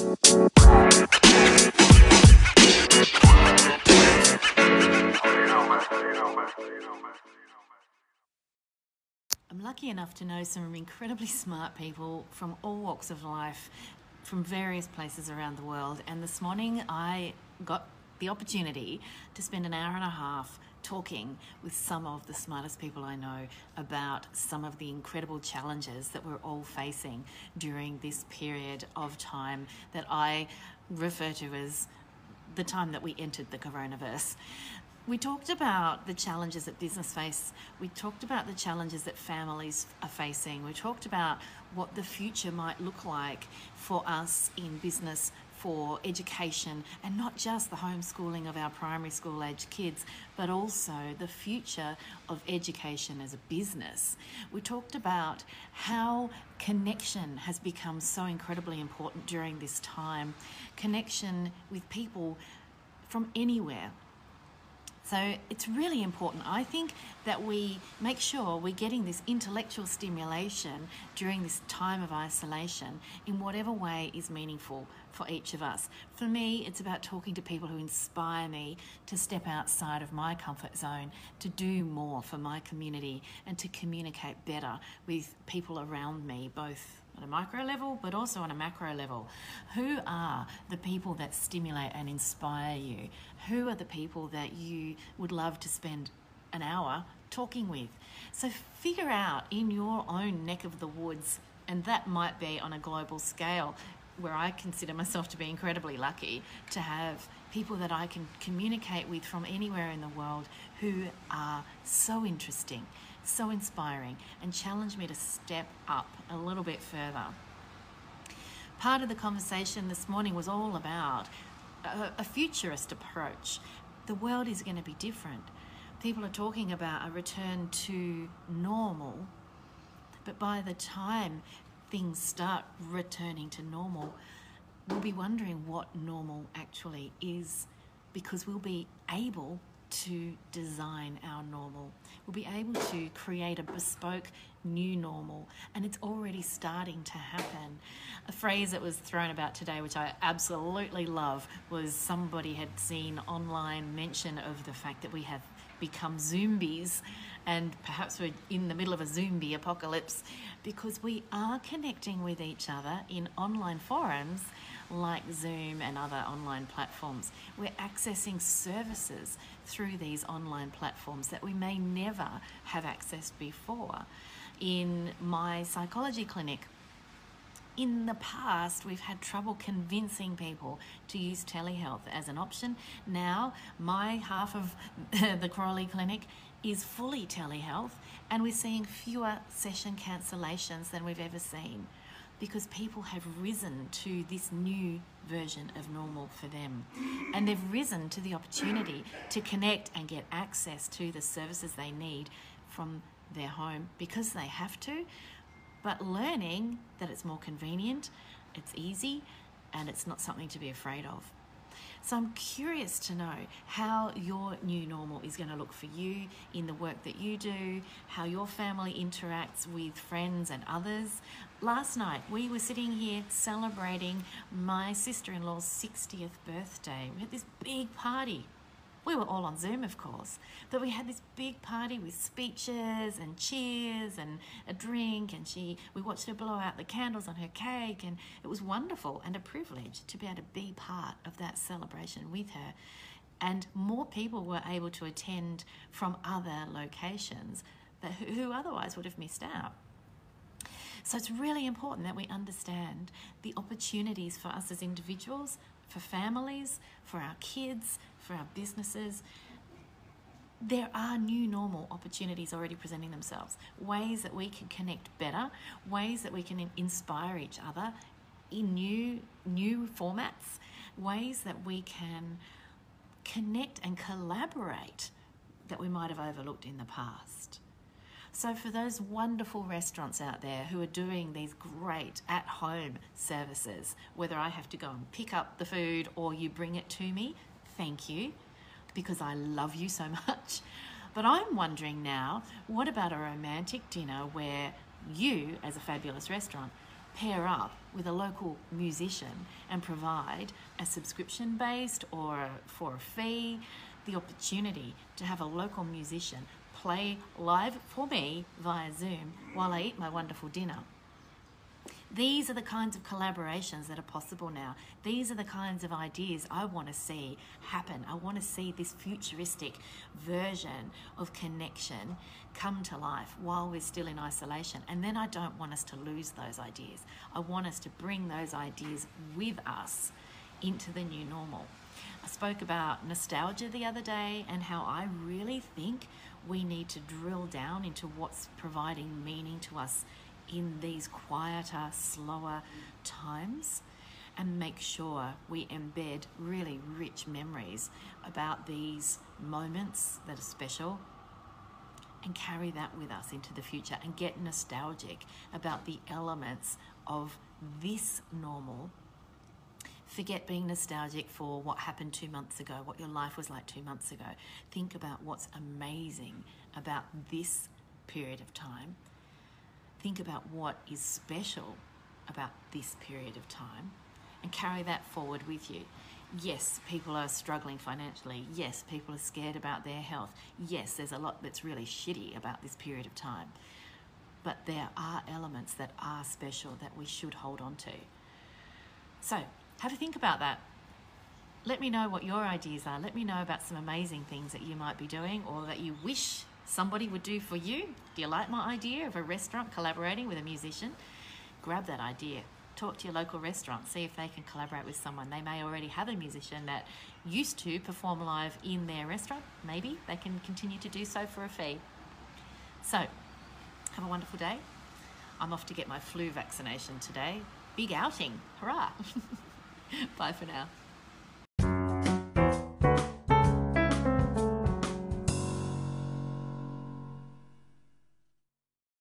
I'm lucky enough to know some incredibly smart people from all walks of life, from various places around the world. And this morning I got the opportunity to spend an hour and a half talking with some of the smartest people I know about some of the incredible challenges that we're all facing during this period of time that I refer to as the time that we entered the coronavirus. We talked about the challenges that business face. We talked about the challenges that families are facing. We talked about what the future might look like for us in business, for education, and not just the homeschooling of our primary school age kids, but also the future of education as a business. We talked about how connection has become so incredibly important during this time, connection with people from anywhere so it's really important, I think, that we make sure we're getting this intellectual stimulation during this time of isolation in whatever way is meaningful for each of us. For me, it's about talking to people who inspire me to step outside of my comfort zone, to do more for my community, and to communicate better with people around me, both on a micro level, but also on a macro level. Who are the people that stimulate and inspire you? Who are the people that you would love to spend an hour talking with? So figure out in your own neck of the woods, and that might be on a global scale, where I consider myself to be incredibly lucky to have people that I can communicate with from anywhere in the world who are so interesting so inspiring and challenged me to step up a little bit further. Part of the conversation this morning was all about a, a futurist approach. The world is going to be different. People are talking about a return to normal, but by the time things start returning to normal, we'll be wondering what normal actually is because we'll be able to design our normal. We'll be able to create a bespoke new normal, and it's already starting to happen. A phrase that was thrown about today, which I absolutely love, was somebody had seen online mention of the fact that we have become zombies, and perhaps we're in the middle of a zombie apocalypse because we are connecting with each other in online forums like Zoom and other online platforms. We're accessing services through these online platforms that we may never have accessed before. In my psychology clinic, in the past, we've had trouble convincing people to use telehealth as an option. Now, my half of the Crawley Clinic is fully telehealth, and we're seeing fewer session cancellations than we've ever seen because people have risen to this new version of normal for them. And they've risen to the opportunity to connect and get access to the services they need from their home because they have to, but learning that it's more convenient, it's easy, and it's not something to be afraid of. So I'm curious to know how your new normal is going to look for you in the work that you do, how your family interacts with friends and others. Last night we were sitting here celebrating my sister in law's 60th birthday. We had this big party we were all on Zoom, of course, but we had this big party with speeches and cheers and a drink, and she we watched her blow out the candles on her cake, and it was wonderful and a privilege to be able to be part of that celebration with her. And more people were able to attend from other locations that, who otherwise would have missed out. So it's really important that we understand the opportunities for us as individuals, for families, for our kids, for our businesses. There are new normal opportunities already presenting themselves, ways that we can connect better, ways that we can inspire each other in new new formats, ways that we can connect and collaborate that we might have overlooked in the past. So, for those wonderful restaurants out there who are doing these great at home services, whether I have to go and pick up the food or you bring it to me, thank you because I love you so much. But I'm wondering now what about a romantic dinner where you, as a fabulous restaurant, pair up with a local musician and provide a subscription based or for a fee the opportunity to have a local musician play live for me via Zoom while I eat my wonderful dinner. These are the kinds of collaborations that are possible now. These are the kinds of ideas I want to see happen. I want to see this futuristic version of connection come to life while we're still in isolation. And then I don't want us to lose those ideas. I want us to bring those ideas with us into the new normal. I spoke about nostalgia the other day and how I really think we need to drill down into what's providing meaning to us in these quieter, slower times and make sure we embed really rich memories about these moments that are special and carry that with us into the future and get nostalgic about the elements of this normal. Forget being nostalgic for what happened two months ago, what your life was like two months ago. Think about what's amazing about this period of time think about what is special about this period of time and carry that forward with you. Yes, people are struggling financially. Yes, people are scared about their health. Yes, there's a lot that's really shitty about this period of time. But there are elements that are special that we should hold on to. So, have a think about that. Let me know what your ideas are. Let me know about some amazing things that you might be doing or that you wish somebody would do for you? Do you like my idea of a restaurant collaborating with a musician? Grab that idea. Talk to your local restaurant, see if they can collaborate with someone. They may already have a musician that used to perform live in their restaurant. Maybe they can continue to do so for a fee. So, have a wonderful day. I'm off to get my flu vaccination today. Big outing. Hurrah! Bye for now.